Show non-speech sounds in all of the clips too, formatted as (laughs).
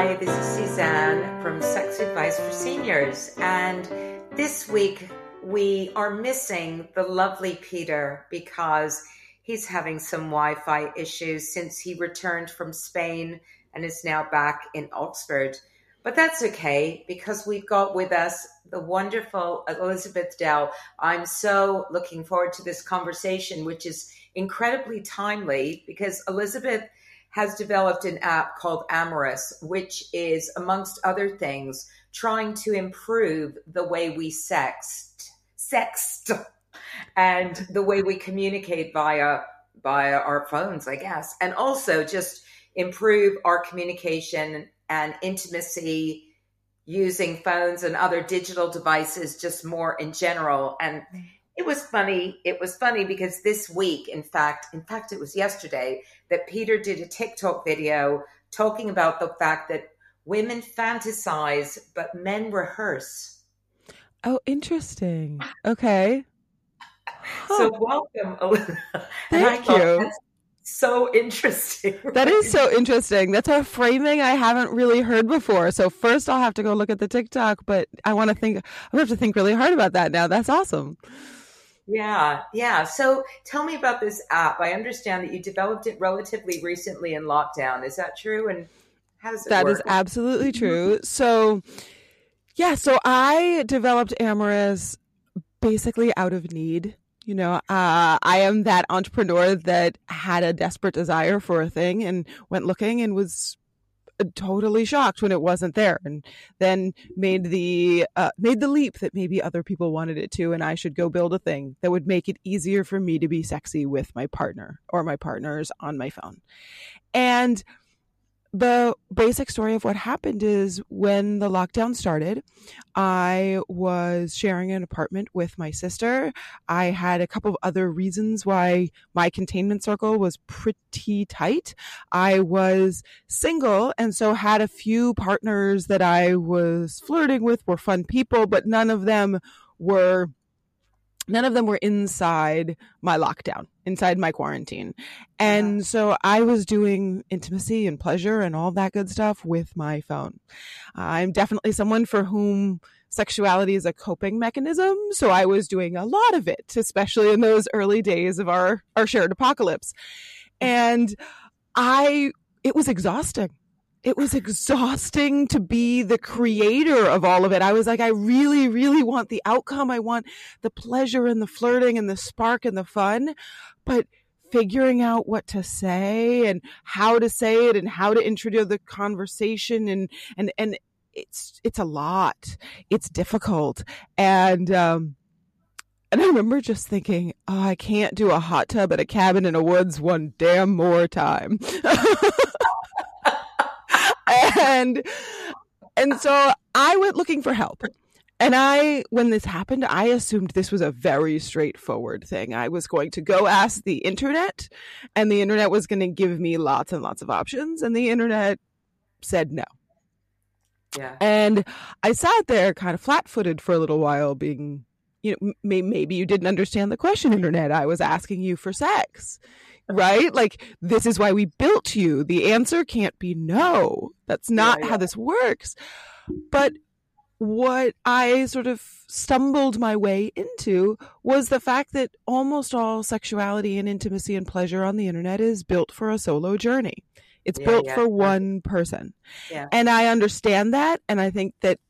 Hi, this is Suzanne from Sex Advice for Seniors. And this week we are missing the lovely Peter because he's having some Wi Fi issues since he returned from Spain and is now back in Oxford. But that's okay because we've got with us the wonderful Elizabeth Dell. I'm so looking forward to this conversation, which is incredibly timely because Elizabeth has developed an app called Amorus, which is, amongst other things, trying to improve the way we sext, sext, and the way we communicate via via our phones, I guess, and also just improve our communication and intimacy using phones and other digital devices just more in general. And mm. it was funny it was funny because this week in fact in fact it was yesterday that peter did a tiktok video talking about the fact that women fantasize but men rehearse oh interesting okay (laughs) so welcome thank you so interesting. (laughs) That is so interesting. That's a framing I haven't really heard before. So first I'll have to go look at the TikTok, but I want to think I have to think really hard about that now. That's awesome. Yeah, yeah. So tell me about this app. I understand that you developed it relatively recently in lockdown. Is that true? And how does it That work? is absolutely true. (laughs) So yeah, so I developed Amorus basically out of need you know, uh, I am that entrepreneur that had a desperate desire for a thing and went looking and was totally shocked when it wasn't there and then made the uh, made the leap that maybe other people wanted it to and I should go build a thing that would make it easier for me to be sexy with my partner or my partners on my phone. And the basic story of what happened is when the lockdown started, I was sharing an apartment with my sister. I had a couple of other reasons why my containment circle was pretty tight. I was single and so had a few partners that I was flirting with were fun people, but none of them were none of them were inside my lockdown, inside my quarantine. And yeah. so I was doing intimacy and pleasure and all that good stuff with my phone. I'm definitely someone for whom sexuality is a coping mechanism. So I was doing a lot of it, especially in those early days of our, our shared apocalypse. And I, it was exhausting it was exhausting to be the creator of all of it. I was like, I really, really want the outcome. I want the pleasure and the flirting and the spark and the fun. But figuring out what to say and how to say it and how to introduce the conversation and, and, and it's, it's a lot. It's difficult. And, um, and I remember just thinking, oh, I can't do a hot tub at a cabin in the woods one damn more time. (laughs) and and so I went looking for help. And I, when this happened, I assumed this was a very straightforward thing. I was going to go ask the internet, and the internet was going to give me lots and lots of options, and the internet said no. Yeah. And I sat there kind of flat footed for a little while, being, you know, maybe you didn't understand the question, internet. I was asking you for sex right? Like, this is why we built you. The answer can't be no. That's not yeah, yeah. how this works. But what I sort of stumbled my way into was the fact that almost all sexuality and intimacy and pleasure on the internet is built for a solo journey. It's yeah, built for one person. And I understand that. And I think that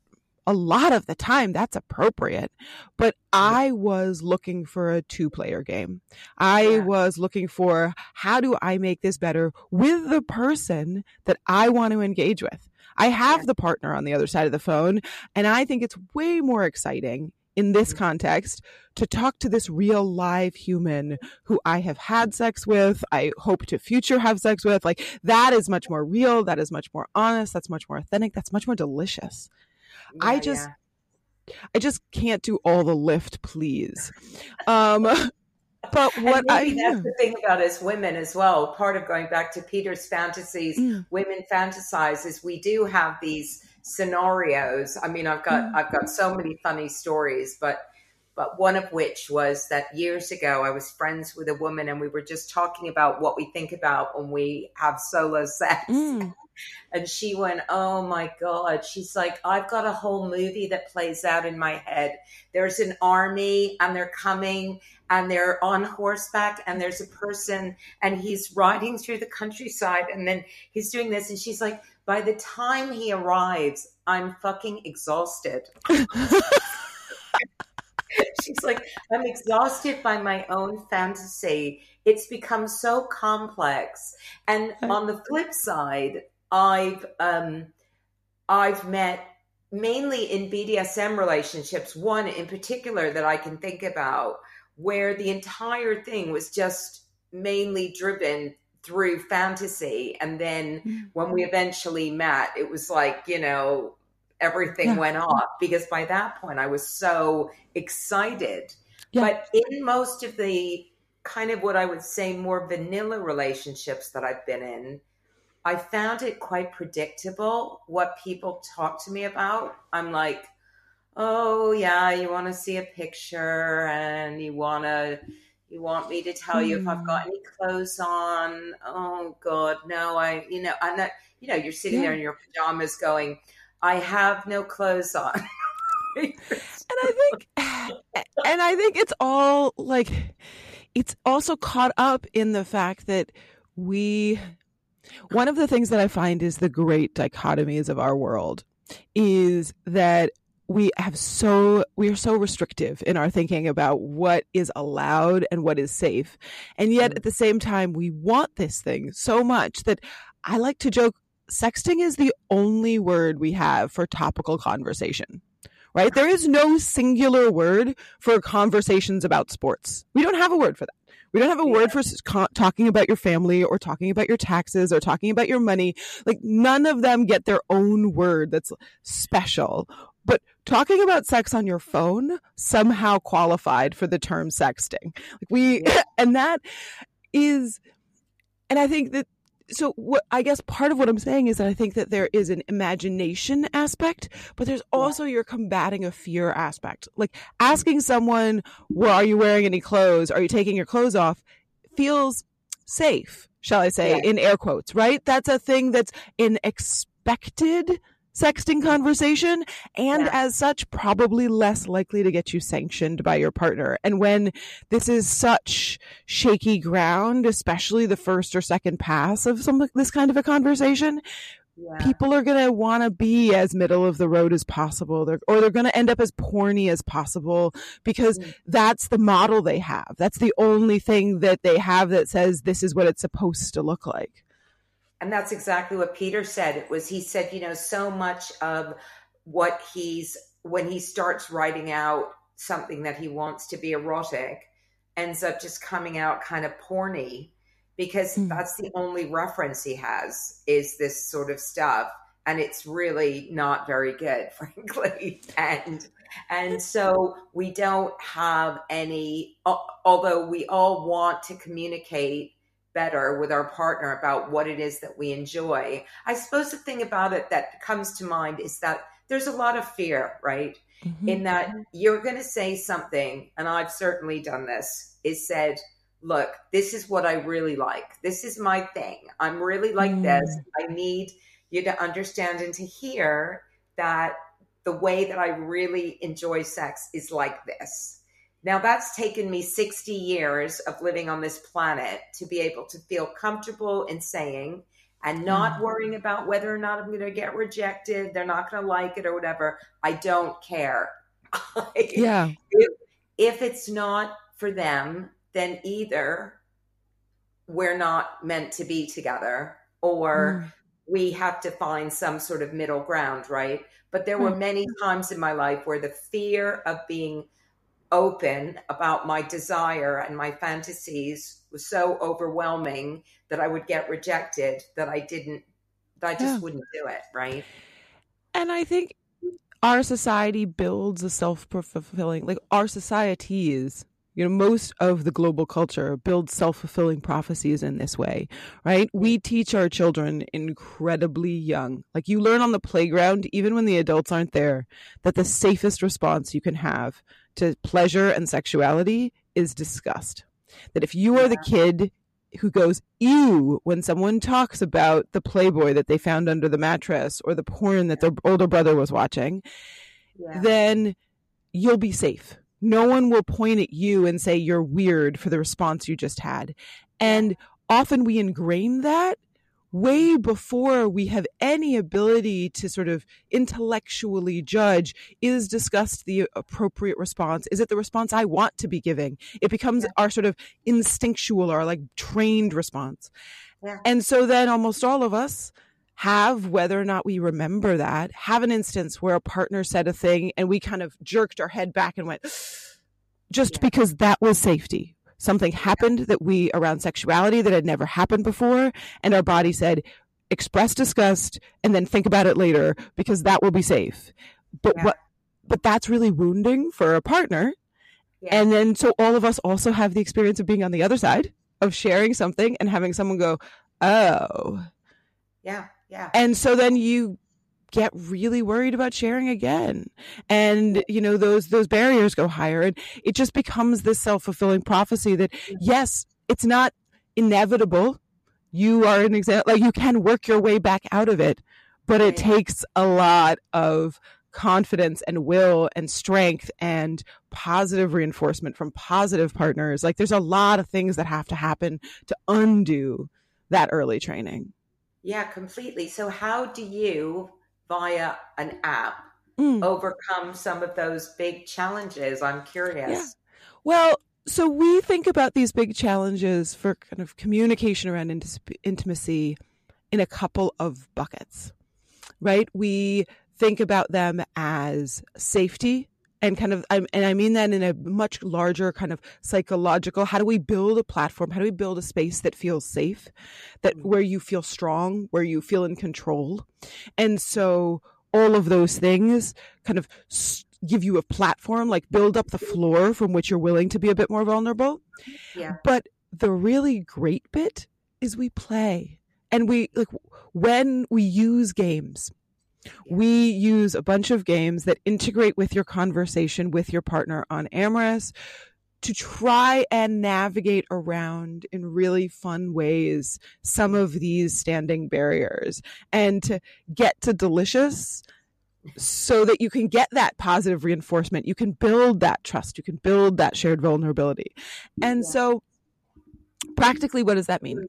a lot of the time that's appropriate. But I was looking for a two player game. I yeah. was looking for how do I make this better with the person that I want to engage with? I have yeah. the partner on the other side of the phone, and I think it's way more exciting in this context to talk to this real live human who I have had sex with, I hope to future have sex with. Like that is much more real, that is much more honest, that's much more authentic, that's much more delicious. Yeah, I just yeah. I just can't do all the lift, please. Um (laughs) but what I that's the thing about us women as well. Part of going back to Peter's fantasies, mm. women fantasize is we do have these scenarios. I mean, I've got mm. I've got so many funny stories, but but one of which was that years ago I was friends with a woman and we were just talking about what we think about when we have solo sex. Mm. And she went, Oh my God. She's like, I've got a whole movie that plays out in my head. There's an army and they're coming and they're on horseback and there's a person and he's riding through the countryside and then he's doing this. And she's like, By the time he arrives, I'm fucking exhausted. (laughs) she's like, I'm exhausted by my own fantasy. It's become so complex. And on the flip side, I've um, I've met mainly in BDSM relationships, one in particular that I can think about, where the entire thing was just mainly driven through fantasy. And then mm-hmm. when we eventually met, it was like, you know, everything yeah. went off because by that point I was so excited. Yeah. But in most of the kind of what I would say more vanilla relationships that I've been in, I found it quite predictable what people talk to me about. I'm like, oh yeah, you want to see a picture and you want to you want me to tell you mm. if I've got hmm. any clothes on. Oh god, no, I you know, I'm not you know, you're sitting yeah. there in your pajamas going, I have no clothes on. and I think and I think it's all like it's also caught up in the fact that we one of the things that I find is the great dichotomies of our world is that we have so we are so restrictive in our thinking about what is allowed and what is safe. And yet mm-hmm. at the same time we want this thing so much that i like to joke sexting is the only word we have for topical conversation right? There is no singular word for conversations about sports. We don't have a word for that we don't have a yeah. word for talking about your family or talking about your taxes or talking about your money. Like none of them get their own word that's special. But talking about sex on your phone somehow qualified for the term sexting. Like we, yeah. (laughs) and that is, and I think that so what I guess part of what I'm saying is that I think that there is an imagination aspect, but there's also you're combating a fear aspect. Like asking someone, well, are you wearing any clothes? Are you taking your clothes off? feels safe, shall I say, yeah. in air quotes, right? That's a thing that's an expected sexting conversation and yeah. as such probably less likely to get you sanctioned by your partner and when this is such shaky ground especially the first or second pass of some this kind of a conversation yeah. people are going to want to be as middle of the road as possible they're, or they're going to end up as porny as possible because mm-hmm. that's the model they have that's the only thing that they have that says this is what it's supposed to look like and that's exactly what Peter said. It was he said, you know, so much of what he's when he starts writing out something that he wants to be erotic ends up just coming out kind of porny because mm. that's the only reference he has is this sort of stuff and it's really not very good (laughs) frankly and and so we don't have any although we all want to communicate better with our partner about what it is that we enjoy. I suppose the thing about it that comes to mind is that there's a lot of fear, right? Mm-hmm. In that you're going to say something, and I've certainly done this, is said, Look, this is what I really like. This is my thing. I'm really like mm. this. I need you to understand and to hear that the way that I really enjoy sex is like this now, that's taken me 60 years of living on this planet to be able to feel comfortable in saying and not mm. worrying about whether or not I'm going to get rejected. They're not going to like it or whatever. I don't care. (laughs) yeah. If, if it's not for them, then either we're not meant to be together or mm. we have to find some sort of middle ground, right? But there were mm. many times in my life where the fear of being open about my desire and my fantasies was so overwhelming that I would get rejected that I didn't, that I just yeah. wouldn't do it. Right. And I think our society builds a self fulfilling, like our societies you know, most of the global culture builds self fulfilling prophecies in this way, right? We teach our children incredibly young. Like you learn on the playground, even when the adults aren't there, that the safest response you can have to pleasure and sexuality is disgust. That if you are the kid who goes ew when someone talks about the Playboy that they found under the mattress or the porn that their older brother was watching, yeah. then you'll be safe. No one will point at you and say you're weird for the response you just had. And often we ingrain that way before we have any ability to sort of intellectually judge is discussed the appropriate response is it the response i want to be giving it becomes yeah. our sort of instinctual or like trained response yeah. and so then almost all of us have whether or not we remember that have an instance where a partner said a thing and we kind of jerked our head back and went (gasps) just yeah. because that was safety something happened that we around sexuality that had never happened before and our body said express disgust and then think about it later because that will be safe but yeah. what but that's really wounding for a partner yeah. and then so all of us also have the experience of being on the other side of sharing something and having someone go oh yeah yeah and so then you get really worried about sharing again. And you know those those barriers go higher. And it just becomes this self-fulfilling prophecy that yes it's not inevitable. You are an example like you can work your way back out of it but it takes a lot of confidence and will and strength and positive reinforcement from positive partners. Like there's a lot of things that have to happen to undo that early training. Yeah completely. So how do you via an app mm. overcome some of those big challenges? I'm curious. Yeah. Well, so we think about these big challenges for kind of communication around int- intimacy in a couple of buckets, right? We think about them as safety and kind of and i mean that in a much larger kind of psychological how do we build a platform? How do we build a space that feels safe that mm-hmm. where you feel strong where you feel in control? And so all of those things kind of give you a platform like build up the floor from which you're willing to be a bit more vulnerable. Yeah. But the really great bit is we play. And we like when we use games we use a bunch of games that integrate with your conversation with your partner on Amorus to try and navigate around in really fun ways some of these standing barriers and to get to delicious so that you can get that positive reinforcement. You can build that trust. You can build that shared vulnerability. And so, practically, what does that mean?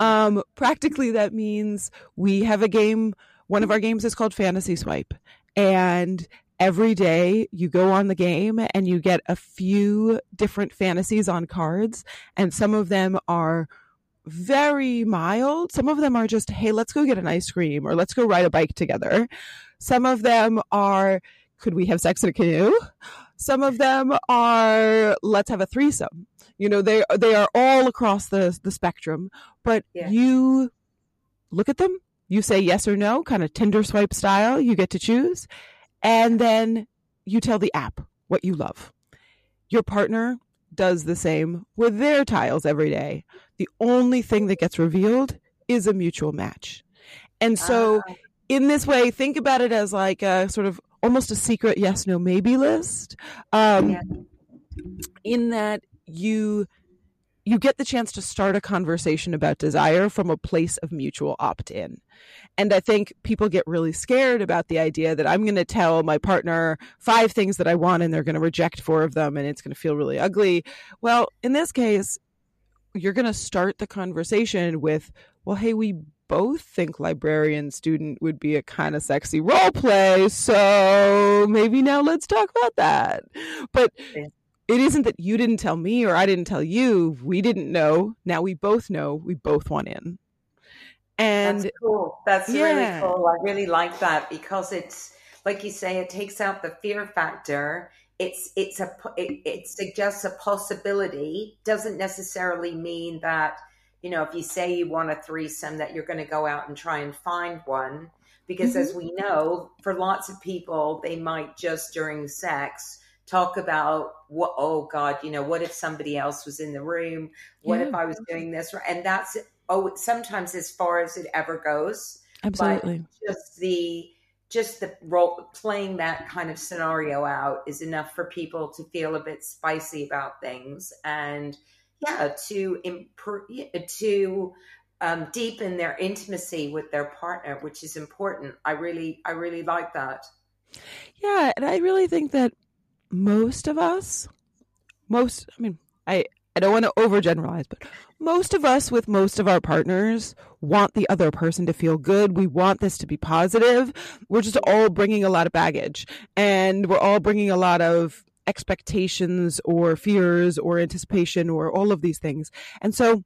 Um, practically, that means we have a game one of our games is called Fantasy Swipe. And every day you go on the game and you get a few different fantasies on cards. And some of them are very mild. Some of them are just, hey, let's go get an ice cream or let's go ride a bike together. Some of them are, could we have sex in a canoe? Some of them are, let's have a threesome. You know, they they are all across the the spectrum, but yeah. you look at them you say yes or no, kind of Tinder swipe style. You get to choose. And then you tell the app what you love. Your partner does the same with their tiles every day. The only thing that gets revealed is a mutual match. And so, uh, in this way, think about it as like a sort of almost a secret yes, no, maybe list. Um, yeah. In that you you get the chance to start a conversation about desire from a place of mutual opt in. And I think people get really scared about the idea that I'm going to tell my partner five things that I want and they're going to reject four of them and it's going to feel really ugly. Well, in this case, you're going to start the conversation with, well, hey, we both think librarian student would be a kind of sexy role play. So maybe now let's talk about that. But it isn't that you didn't tell me or I didn't tell you. We didn't know. Now we both know. We both want in. And that's cool. That's yeah. really cool. I really like that because it's like you say, it takes out the fear factor. It's it's a it, it suggests a possibility. Doesn't necessarily mean that you know if you say you want a threesome that you're going to go out and try and find one. Because mm-hmm. as we know, for lots of people, they might just during sex talk about what oh god you know what if somebody else was in the room what yeah. if i was doing this and that's oh sometimes as far as it ever goes absolutely just the just the role playing that kind of scenario out is enough for people to feel a bit spicy about things and yeah to improve to um, deepen their intimacy with their partner, which is important. I really, I really like that. Yeah, and I really think that most of us, most, I mean, I, I don't want to overgeneralize, but most of us with most of our partners want the other person to feel good. We want this to be positive. We're just all bringing a lot of baggage and we're all bringing a lot of expectations or fears or anticipation or all of these things. And so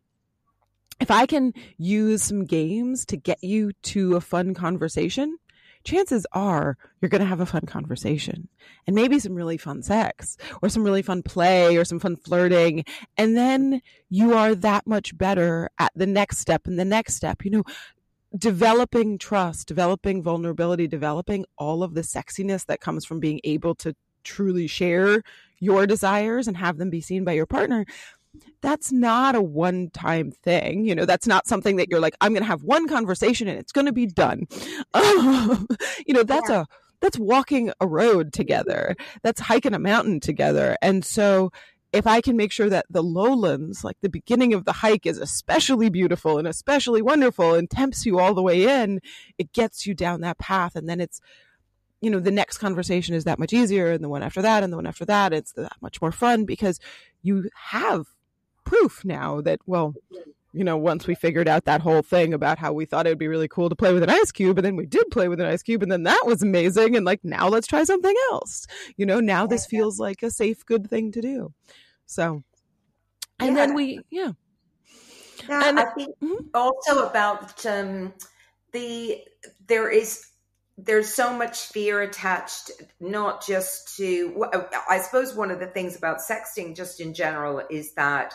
if I can use some games to get you to a fun conversation, chances are you're going to have a fun conversation and maybe some really fun sex or some really fun play or some fun flirting. And then you are that much better at the next step and the next step. You know, developing trust, developing vulnerability, developing all of the sexiness that comes from being able to truly share your desires and have them be seen by your partner that's not a one time thing. You know, that's not something that you're like, I'm going to have one conversation and it's going to be done. Um, (laughs) you know, that's yeah. a, that's walking a road together. That's hiking a mountain together. And so if I can make sure that the lowlands, like the beginning of the hike is especially beautiful and especially wonderful and tempts you all the way in, it gets you down that path. And then it's, you know, the next conversation is that much easier and the one after that and the one after that, it's that much more fun because you have proof now that, well, you know, once we figured out that whole thing about how we thought it would be really cool to play with an ice cube, and then we did play with an ice cube, and then that was amazing. And like, now let's try something else. You know, now this feels like a safe, good thing to do. So, and yeah. then we, yeah. and I think mm-hmm. also about um, the, there is, there's so much fear attached, not just to, I suppose one of the things about sexting just in general is that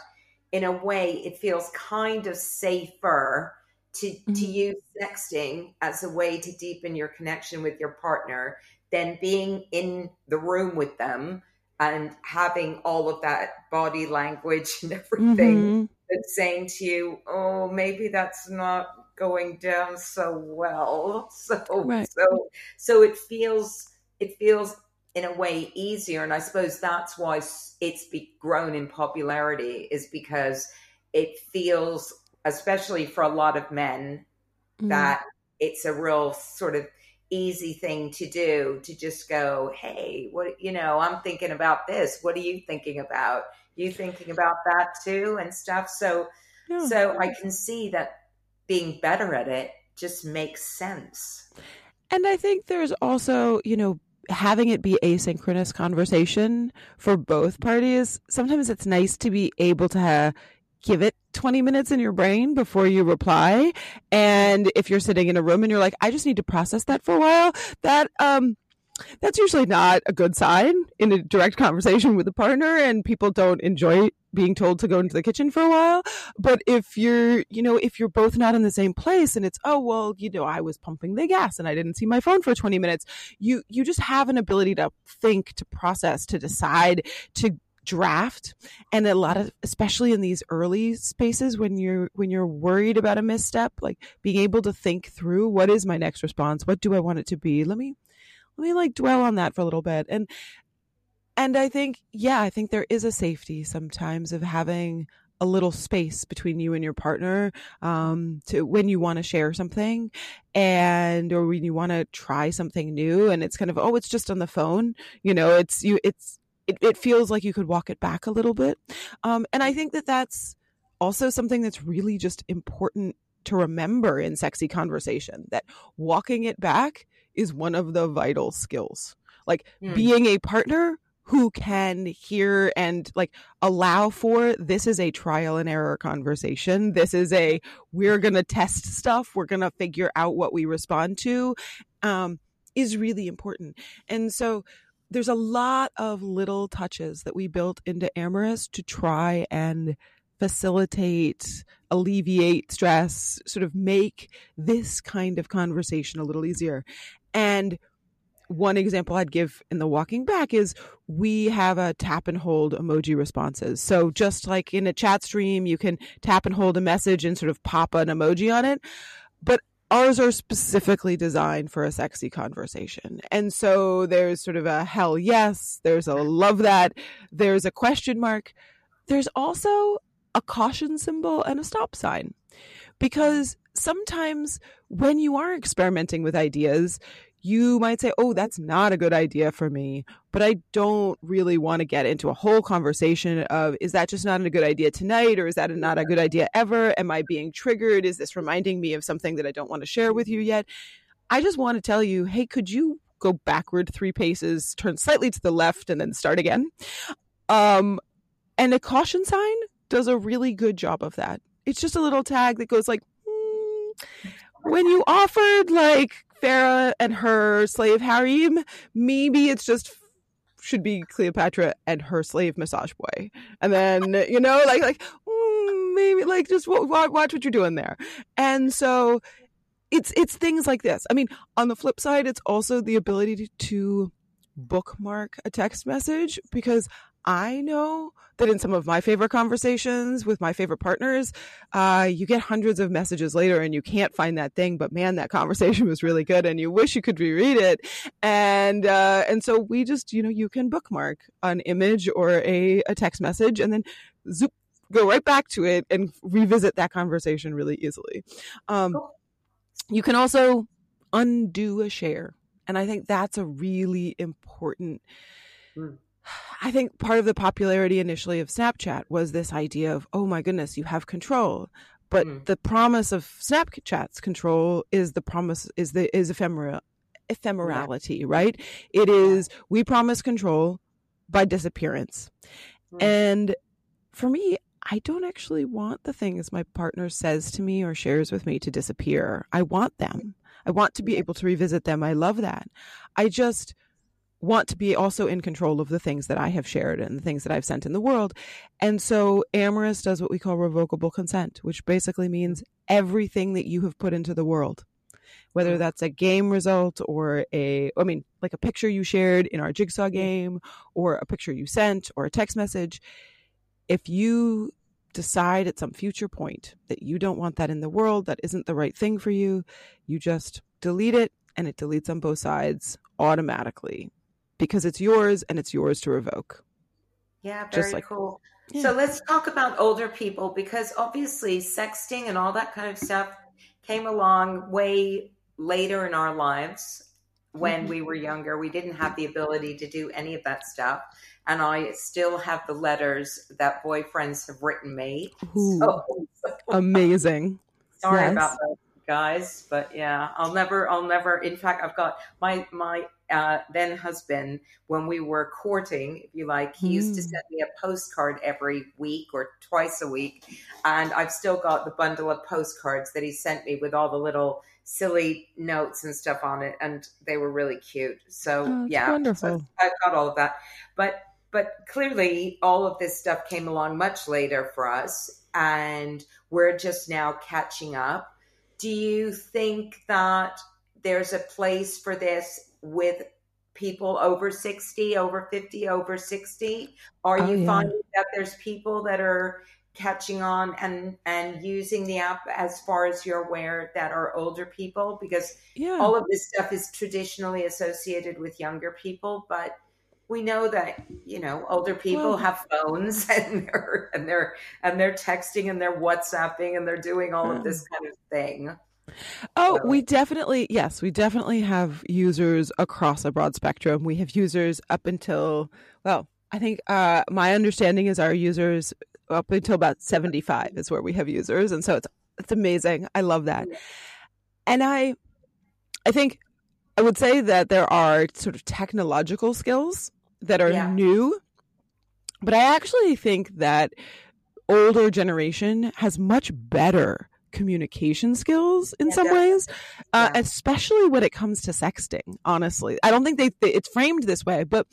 in a way it feels kind of safer to mm-hmm. to use sexting as a way to deepen your connection with your partner than being in the room with them and having all of that body language and (laughs) everything mm-hmm. that's saying to you, "Oh, maybe that's not going down so well." (laughs) So right. so so it feels it feels in a way easier. And i suppose that's why it's be grown in popularity is because it feels especially for a lot of men mm. that it's a real sort of easy thing to do to just go hey what you know i'm thinking about this. What are you thinking about? You thinking about that too? and stuff. So yeah. so i can see that being better at it just makes sense. And i think there's also you know having it be asynchronous conversation for both parties, sometimes it's nice to be able to give it 20 minutes in your brain before you reply. And if you're sitting in a room and you're like, I just need to process that for a while, that, um, that's usually not a good sign in a direct conversation with a partner and people don't enjoy being told to go into the kitchen for a while. But if you're you know if you're both not in the same place and it's oh well you know I was pumping the gas and I didn't see my phone for 20 minutes you you just have an ability to think to process to decide to draft. And a lot of especially in these early spaces when you're when you're worried about a misstep like being able to think through what is my next response? What do i want it to be? Let me let me like dwell on that for a little bit and and i think yeah i think there is a safety sometimes of having a little space between you and your partner um, to when you want to share something and or when you want to try something new and it's kind of oh it's just on the phone you know it's you it's it, it feels like you could walk it back a little bit um, and i think that that's also something that's really just important to remember in sexy conversation that walking it back is one of the vital skills. Like mm. being a partner who can hear and like allow for this is a trial and error conversation. This is a we're going to test stuff, we're going to figure out what we respond to um, is really important. And so there's a lot of little touches that we built into Amorus to try and facilitate, alleviate stress, sort of make this kind of conversation a little easier. And one example I'd give in the walking back is we have a tap and hold emoji responses. So just like in a chat stream, you can tap and hold a message and sort of pop an emoji on it. But ours are specifically designed for a sexy conversation. And so there's sort of a hell yes, there's a love that, there's a question mark. There's also a caution symbol and a stop sign. Because sometimes when you are experimenting with ideas, you might say, Oh, that's not a good idea for me. But I don't really want to get into a whole conversation of, Is that just not a good idea tonight? Or is that not a good idea ever? Am I being triggered? Is this reminding me of something that I don't want to share with you yet? I just want to tell you, Hey, could you go backward three paces, turn slightly to the left, and then start again? Um, and a caution sign does a really good job of that. It's just a little tag that goes like, hmm, when you offered like Farah and her slave harem, maybe it's just should be Cleopatra and her slave massage boy, and then you know, like like mm, maybe like just watch, what you're doing there, and so it's it's things like this. I mean, on the flip side, it's also the ability to bookmark a text message because I know that in some of my favorite conversations with my favorite partners, uh, you get hundreds of messages later and you can't find that thing. But man, that (laughs) conversation was really good, and you wish you could reread it. And uh, and so we just, you know, you can bookmark an image or a, a text message, and then zoop, go right back to it and revisit that conversation really easily. Um, you can also undo a share, and I think that's a really important. Mm I think part of the popularity initially of Snapchat was this idea of, oh my goodness, you have control. But mm. the promise of Snapchat's control is the promise is the is ephemeral ephemerality, yeah. right? It is we promise control by disappearance. Mm. And for me, I don't actually want the things my partner says to me or shares with me to disappear. I want them. I want to be able to revisit them. I love that. I just want to be also in control of the things that I have shared and the things that I've sent in the world. And so Amorus does what we call revocable consent, which basically means everything that you have put into the world, whether mm. that's a game result or a, I mean, like a picture you shared in our jigsaw game or a picture you sent or a text message. If you decide at some future point that you don't want that in the world, that isn't the right thing for you, you just delete it and it deletes on both sides automatically because it's yours and it's yours to revoke. Yeah, very like, cool. Yeah. So let's talk about older people because obviously sexting and all that kind of stuff came along way later in our lives when mm-hmm. we were younger. We didn't have the ability to do any of that stuff. And I still have the letters that boyfriends have written me. Ooh, so, (laughs) amazing. Sorry yes. about that, guys, but yeah, I'll never, I'll never. In fact, I've got my my uh, then husband, when we were courting, if you like, he mm. used to mm. send me a postcard every week or twice a week. And I've still got the bundle of postcards that he sent me with all the little silly notes and stuff on it. And they were really cute. So, oh, yeah, wonderful. So I've got all of that. But, but clearly, all of this stuff came along much later for us. And we're just now catching up. Do you think that there's a place for this with people over 60, over 50, over 60? Are oh, you yeah. finding that there's people that are catching on and and using the app as far as you're aware that are older people because yeah. all of this stuff is traditionally associated with younger people but we know that you know older people well, have phones (laughs) and they're and they're and they're texting and they're whatsapping and they're doing all of this kind of thing Oh, we definitely, yes, we definitely have users across a broad spectrum. We have users up until, well, I think uh, my understanding is our users up until about 75 is where we have users. And so it's, it's amazing. I love that. And I, I think I would say that there are sort of technological skills that are yeah. new, but I actually think that older generation has much better communication skills in yeah, some ways, uh, yeah. especially when it comes to sexting. Honestly, I don't think they, they it's framed this way, but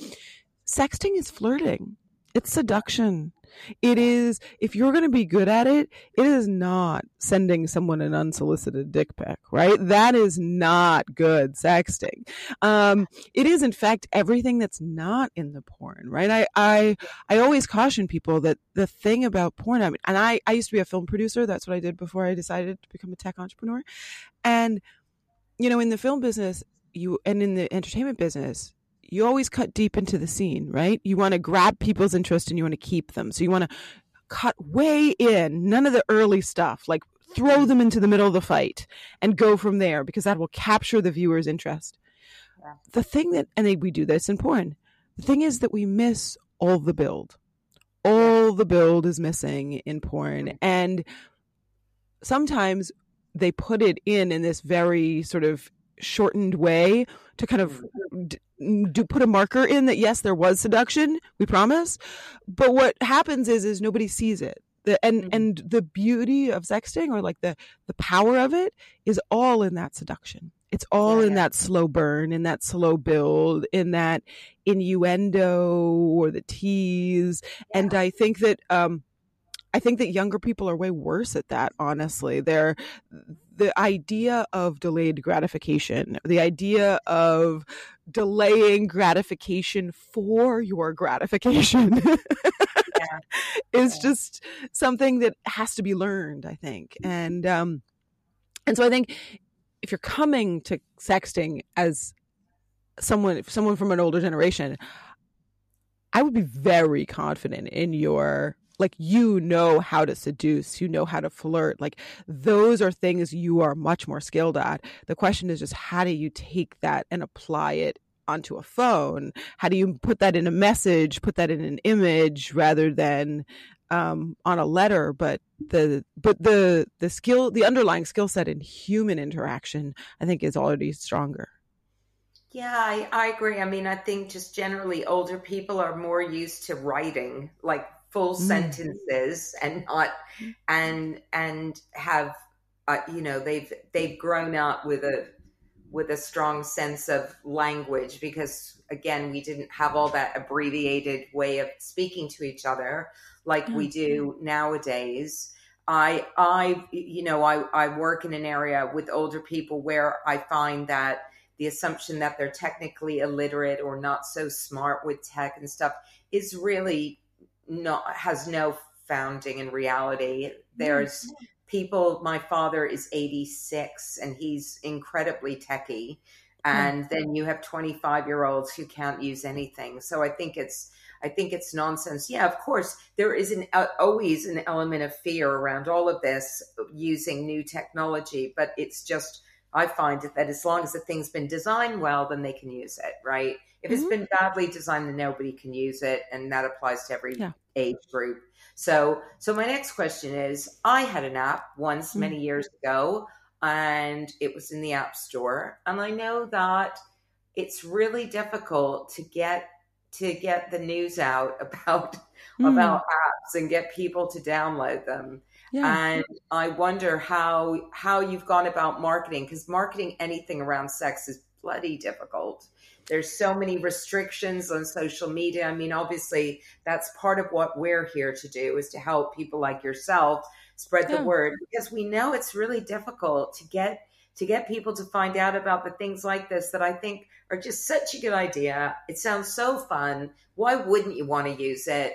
sexting is flirting. It's seduction. It is, if you're going to be good at it, it is not sending someone an unsolicited dick pic, right? That is not good sexting. Um, it is, in fact, everything that's not in the porn, right? I, I, I always caution people that the thing about porn, I mean, and I, I used to be a film producer. That's what I did before I decided to become a tech entrepreneur. And, you know, in the film business, you, and in the entertainment business, you always cut deep into the scene, right? You want to grab people's interest and you want to keep them. So you want to cut way in, none of the early stuff, like throw them into the middle of the fight and go from there because that will capture the viewer's interest. Yeah. The thing that, and we do this in porn, the thing is that we miss all the build. All the build is missing in porn. Mm-hmm. And sometimes they put it in in this very sort of shortened way to kind of mm-hmm. do put a marker in that yes there was seduction we promise but what happens is is nobody sees it the, and mm-hmm. and the beauty of sexting or like the the power of it is all in that seduction it's all yeah, in yeah. that slow burn in that slow build in that innuendo or the tease yeah. and i think that um I think that younger people are way worse at that, honestly. They're the idea of delayed gratification, the idea of delaying gratification for your gratification yeah. (laughs) is yeah. just something that has to be learned, I think. And um and so I think if you're coming to sexting as someone someone from an older generation, I would be very confident in your like you know how to seduce, you know how to flirt. Like those are things you are much more skilled at. The question is just how do you take that and apply it onto a phone? How do you put that in a message, put that in an image rather than um, on a letter? But the but the the skill, the underlying skill set in human interaction, I think, is already stronger. Yeah, I, I agree. I mean, I think just generally older people are more used to writing, like full mm. sentences and not and and have uh, you know they've they've grown up with a with a strong sense of language because again we didn't have all that abbreviated way of speaking to each other like mm. we do nowadays i i you know i i work in an area with older people where i find that the assumption that they're technically illiterate or not so smart with tech and stuff is really not has no founding in reality. There's mm-hmm. people. My father is 86 and he's incredibly techy, and mm-hmm. then you have 25 year olds who can't use anything. So I think it's I think it's nonsense. Yeah, of course, there is an uh, always an element of fear around all of this using new technology, but it's just I find that as long as the thing's been designed well, then they can use it, right? If mm-hmm. it's been badly designed, then nobody can use it, and that applies to every yeah. age group. So, so my next question is: I had an app once mm-hmm. many years ago, and it was in the App Store, and I know that it's really difficult to get to get the news out (laughs) about mm. about apps and get people to download them. Yeah. And I wonder how how you've gone about marketing because marketing anything around sex is bloody difficult. There's so many restrictions on social media. I mean, obviously, that's part of what we're here to do is to help people like yourself spread yeah. the word because we know it's really difficult to get to get people to find out about the things like this that I think are just such a good idea. It sounds so fun. Why wouldn't you want to use it?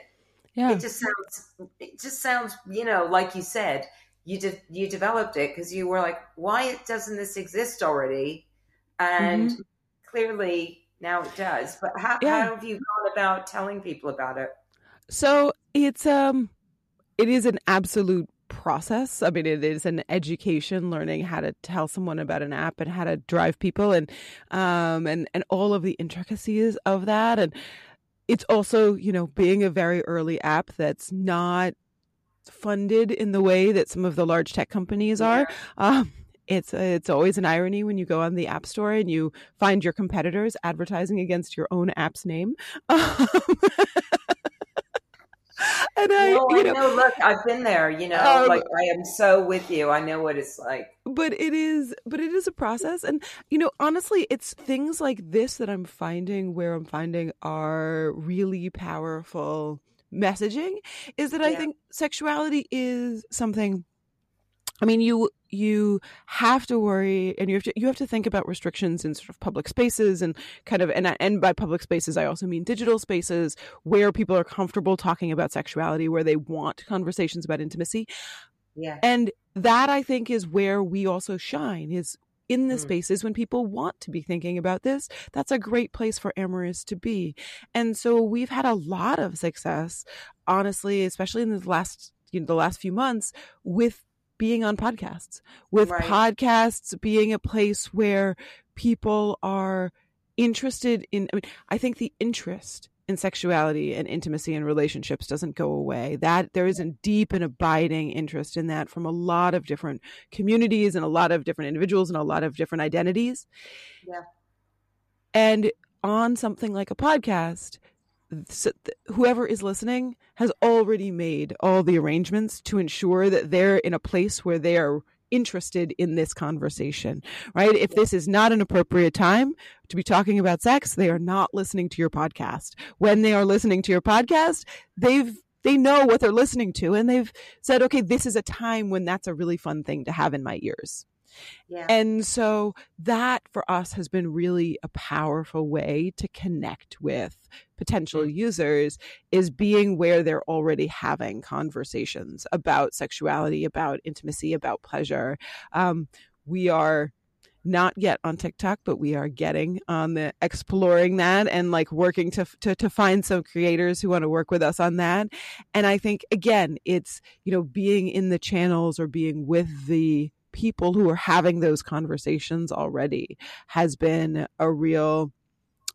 Yeah. It just sounds it just sounds, you know, like you said, you de- you developed it because you were like, why doesn't this exist already? And mm-hmm. clearly now it does. But how, yeah. how have you gone about telling people about it? So it's um it is an absolute process. I mean, it is an education, learning how to tell someone about an app and how to drive people, and um, and and all of the intricacies of that. And it's also, you know, being a very early app that's not funded in the way that some of the large tech companies are. Yeah. Um, it's it's always an irony when you go on the app store and you find your competitors advertising against your own app's name. (laughs) (laughs) and I, no, you know, know, look, I've been there. You know, um, like I am so with you. I know what it's like. But it is, but it is a process, and you know, honestly, it's things like this that I'm finding where I'm finding are really powerful messaging. Is that yeah. I think sexuality is something I mean, you you have to worry, and you have to you have to think about restrictions in sort of public spaces and kind of and and by public spaces, I also mean digital spaces where people are comfortable talking about sexuality, where they want conversations about intimacy. Yeah, and that I think is where we also shine. Is in the mm. spaces when people want to be thinking about this, that's a great place for Amorus to be. And so we've had a lot of success, honestly, especially in the last you know, the last few months with being on podcasts, with right. podcasts being a place where people are interested in I mean, I think the interest in sexuality and intimacy and relationships doesn't go away. That there is a deep and abiding interest in that from a lot of different communities and a lot of different individuals and a lot of different identities. Yeah. And on something like a podcast, whoever is listening has already made all the arrangements to ensure that they're in a place where they are interested in this conversation, right? If this is not an appropriate time to be talking about sex, they are not listening to your podcast. When they are listening to your podcast, they've they know what they're listening to and they've said, okay, this is a time when that's a really fun thing to have in my ears. Yeah. And so that for us has been really a powerful way to connect with potential mm. users is being where they're already having conversations about sexuality, about intimacy, about pleasure. Um, we are not yet on TikTok, but we are getting on the exploring that and like working to, to, to find some creators who want to work with us on that. And I think again, it's, you know, being in the channels or being with the people who are having those conversations already has been a real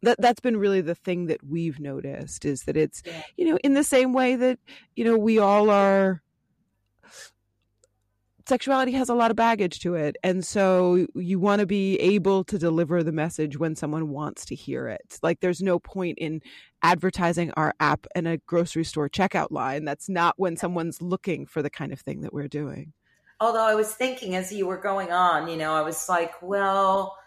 that that's been really the thing that we've noticed is that it's you know in the same way that you know we all are sexuality has a lot of baggage to it. And so you want to be able to deliver the message when someone wants to hear it. Like there's no point in advertising our app in a grocery store checkout line. That's not when someone's looking for the kind of thing that we're doing although I was thinking as you were going on, you know, I was like, well,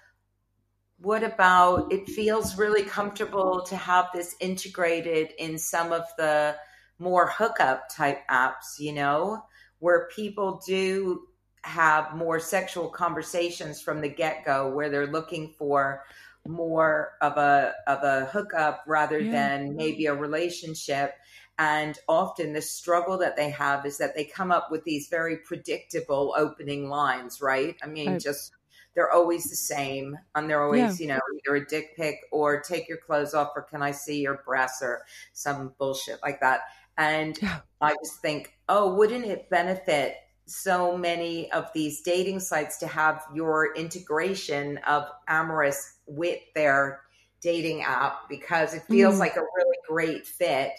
what about it feels really comfortable to have this integrated in some of the more hookup type apps, you know, where people do have more sexual conversations from the get go, where they're looking for more of a of a hookup rather yeah. than maybe a relationship and often the struggle that they have is that they come up with these very predictable opening lines, right? I mean, right. just they're always the same. And they're always, yeah. you know, either a dick pic or take your clothes off or can I see your breasts or some bullshit like that. And yeah. I just think, oh, wouldn't it benefit so many of these dating sites to have your integration of Amorus with their dating app because it feels mm. like a really great fit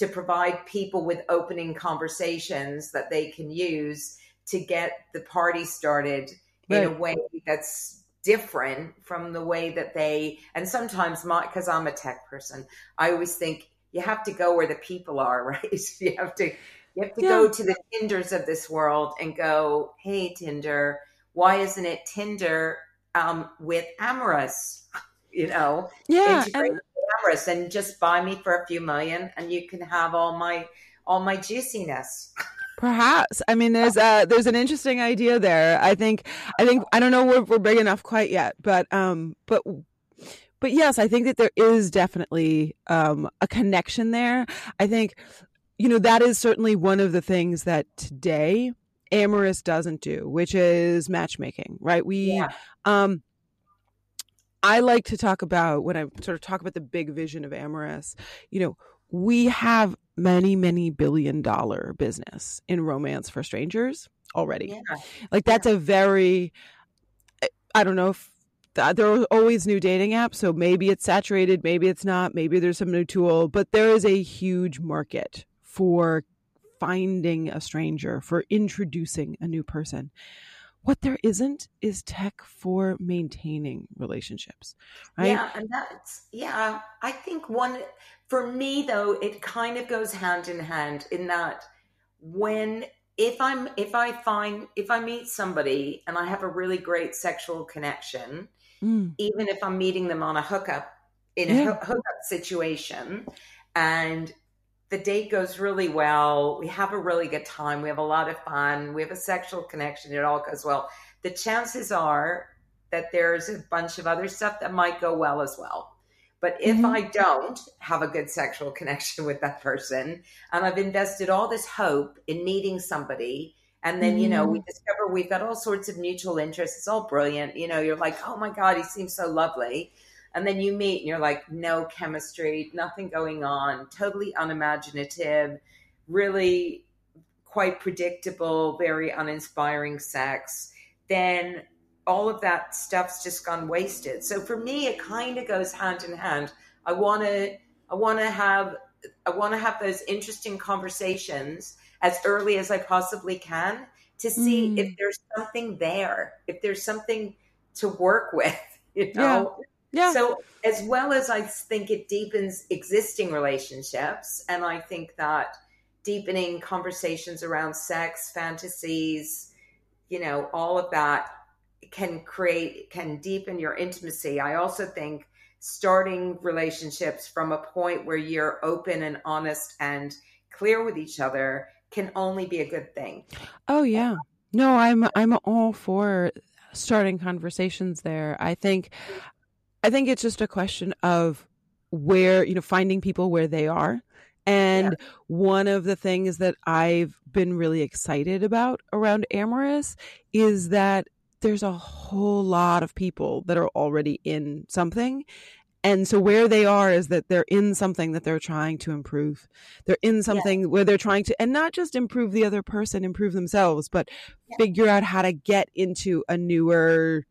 to provide people with opening conversations that they can use to get the party started right. in a way that's different from the way that they and sometimes my because i'm a tech person i always think you have to go where the people are (laughs) right you have to you have to yeah. go to the tinders of this world and go hey tinder why isn't it tinder um, with amorus (laughs) you know yeah and just buy me for a few million and you can have all my all my juiciness. Perhaps. I mean, there's a there's an interesting idea there. I think I think I don't know if we're big enough quite yet, but um, but but yes, I think that there is definitely um a connection there. I think you know that is certainly one of the things that today Amorus doesn't do, which is matchmaking, right? We yeah. um I like to talk about when I sort of talk about the big vision of Amorus, you know, we have many, many billion dollar business in romance for strangers already. Yeah. Like that's yeah. a very, I don't know if there are always new dating apps, so maybe it's saturated, maybe it's not, maybe there's some new tool, but there is a huge market for finding a stranger, for introducing a new person. What there isn't is tech for maintaining relationships, right? Yeah, and that's yeah. I think one for me though, it kind of goes hand in hand in that when if I'm if I find if I meet somebody and I have a really great sexual connection, mm. even if I'm meeting them on a hookup in yeah. a hookup situation, and the date goes really well. We have a really good time. We have a lot of fun. We have a sexual connection. It all goes well. The chances are that there's a bunch of other stuff that might go well as well. But if mm-hmm. I don't have a good sexual (laughs) connection with that person and I've invested all this hope in meeting somebody And then, you know, we mm-hmm. discover we've got all sorts of mutual interests. It's all brilliant. You know, you're like, oh my God, he seems so lovely. And then you meet and you're like, no chemistry, nothing going on, totally unimaginative, really quite predictable, very uninspiring sex. Then all of that stuff's just gone wasted. So for me, it kind of goes hand in hand. I want to, I want to have, I want to have those interesting conversations as early as I possibly can to see mm. if there's something there, if there's something to work (laughs) with, you know? Yeah. Yeah. So as well as I think it deepens existing relationships, and I think that deepening conversations around sex, fantasies, you know, all of that can create can deepen your intimacy. I also think starting relationships from a point where you're open and honest and clear with each other can only be a good thing. Oh yeah. No, I'm I'm all for starting conversations there. I think I think it's just a question of where, you know, finding people where they are. And yeah. one of the things that I've been really excited about around Amorus is that there's a whole lot of people that are already in something. And so where they are is that they're in something that they're trying to improve. They're in something yeah. where they're trying to, and not just improve the other person, improve themselves, but yeah. figure out how to get into a newer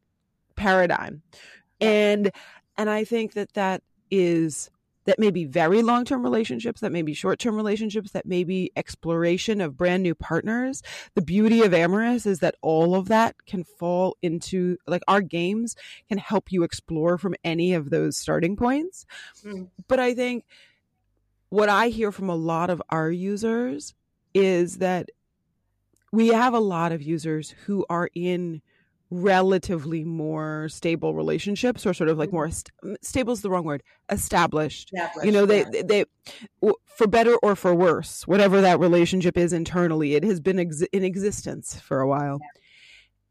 paradigm. And, and I think that that is that may be very long term relationships, that may be short term relationships, that may be exploration of brand new partners. The beauty of Amorus is that all of that can fall into like our games can help you explore from any of those starting points. Mm. But I think what I hear from a lot of our users is that we have a lot of users who are in relatively more stable relationships or sort of like more mm-hmm. st- stable is the wrong word established, established you know they, they, they for better or for worse whatever that relationship is internally it has been ex- in existence for a while yeah.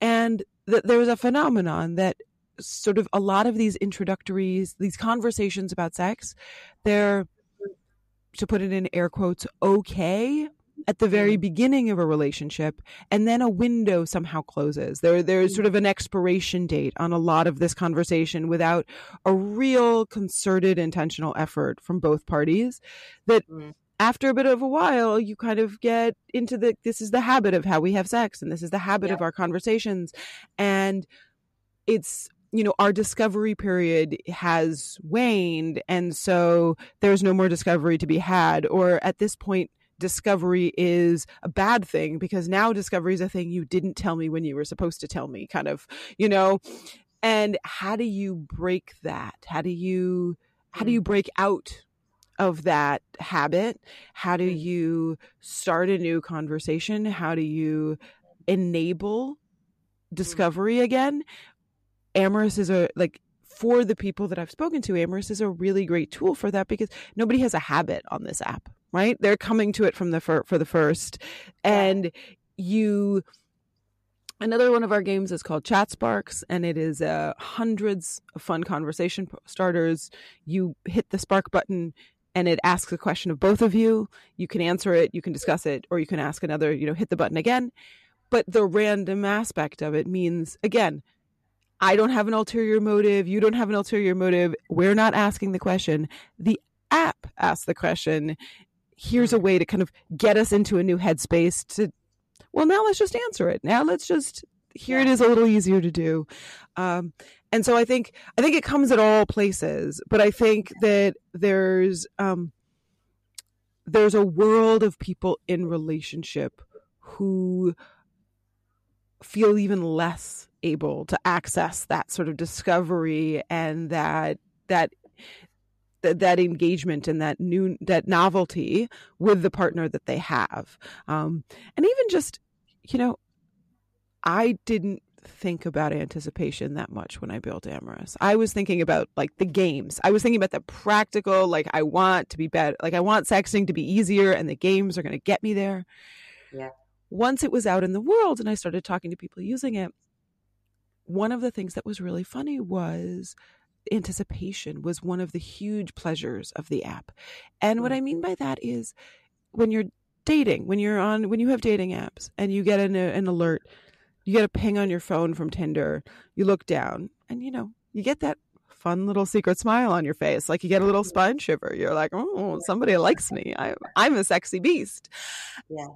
and th- there was a phenomenon that sort of a lot of these introductories these conversations about sex they're to put it in air quotes okay at the very mm. beginning of a relationship and then a window somehow closes there there's sort of an expiration date on a lot of this conversation without a real concerted intentional effort from both parties that mm. after a bit of a while you kind of get into the this is the habit of how we have sex and this is the habit yeah. of our conversations and it's you know our discovery period has waned and so there's no more discovery to be had or at this point discovery is a bad thing because now discovery is a thing you didn't tell me when you were supposed to tell me, kind of, you know. And how do you break that? How do you how do you mm. break out of that habit? How do mm. you start a new conversation? How do you enable mm. discovery again? Amorus is a like for the people that I've spoken to, Amorus is a really great tool for that because nobody has a habit on this app right? They're coming to it from the fir- for the first, and you. Another one of our games is called Chat Sparks, and it is uh, hundreds of fun conversation starters. You hit the spark button, and it asks a question of both of you. You can answer it, you can discuss it, or you can ask another. You know, hit the button again. But the random aspect of it means again, I don't have an ulterior motive. You don't have an ulterior motive. We're not asking the question. The app asks the question here's a way to kind of get us into a new headspace to well now let's just answer it. Now let's just here yeah. it is a little easier to do. Um, and so i think i think it comes at all places but i think that there's um, there's a world of people in relationship who feel even less able to access that sort of discovery and that that th- that engagement and that new that novelty with the partner that they have um, and even just you know i didn't think about anticipation that much when I built Amorus. I was thinking about like the games. I was thinking about the practical, like I want to be better, like I want sexting to be easier and the games are going to get me there. Yeah. Once it was out in the world and I started talking to people using it, one of the things that was really funny was anticipation was one of the huge pleasures of the app. And what mm. I mean by that is when you're dating when you're on when you have dating apps and you get an, an alert you get a ping on your phone from tinder you look down and you know you get that fun little secret smile on your face like you get a little spine shiver. You're like oh somebody likes me. I, i'm a sexy beast. Yeah.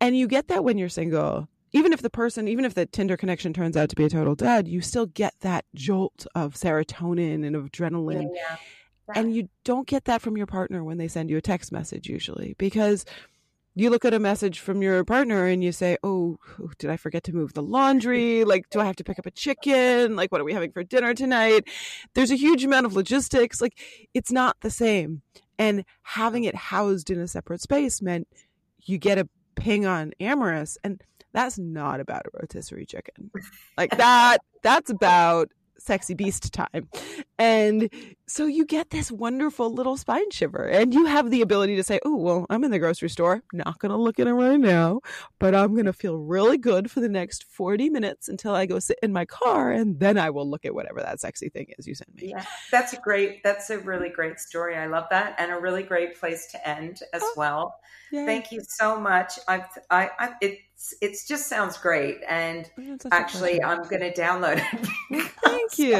And you get that when you're single even if the person even if the tinder connection turns out to be a total dud you still get that jolt of serotonin and of adrenaline yeah. and you don't get that from your partner when they send you a text message usually because you look at a message from your partner and you say, Oh, did I forget to move the laundry? Like, do I have to pick up a chicken? Like, what are we having for dinner tonight? There's a huge amount of logistics. Like, it's not the same. And having it housed in a separate space meant you get a ping on Amorus, and that's not about a rotisserie chicken. Like, that, that's about sexy beast time. And so you get this wonderful little spine shiver and you have the ability to say, Oh, well, I'm in the grocery store, not going to look at it right now, but I'm going to feel really good for the next 40 minutes until I go sit in my car and then I will look at whatever that sexy thing is you sent me. Yeah, that's a great, that's a really great story. I love that. And a really great place to end as oh, well. Thank you so much. I've, I, I, it's, it's just sounds great. And actually, I'm going to download it. (laughs) Thank you.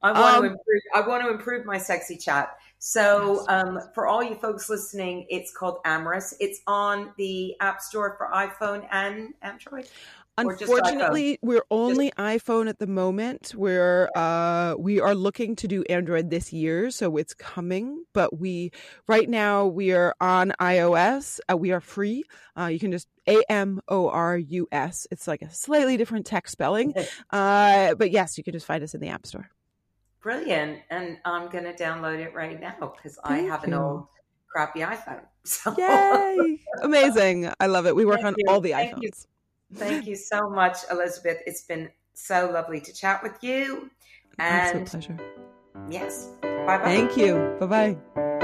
I want um, to improve. I want to improve my sexy chat. So, um, for all you folks listening, it's called Amorus. It's on the App Store for iPhone and Android. Unfortunately, we're only just- iPhone at the moment. We're uh, we are looking to do Android this year, so it's coming. But we right now we are on iOS. Uh, we are free. Uh, you can just A M O R U S. It's like a slightly different text spelling, uh, but yes, you can just find us in the App Store. Brilliant, and I'm going to download it right now because I have an old crappy iPhone. (laughs) So. Yay! Amazing! I love it. We work Thank on you. all the Thank iPhones. You. Thank you so much, Elizabeth. It's been so lovely to chat with you. And Absolute pleasure. Yes. Bye bye. Thank you. Bye bye.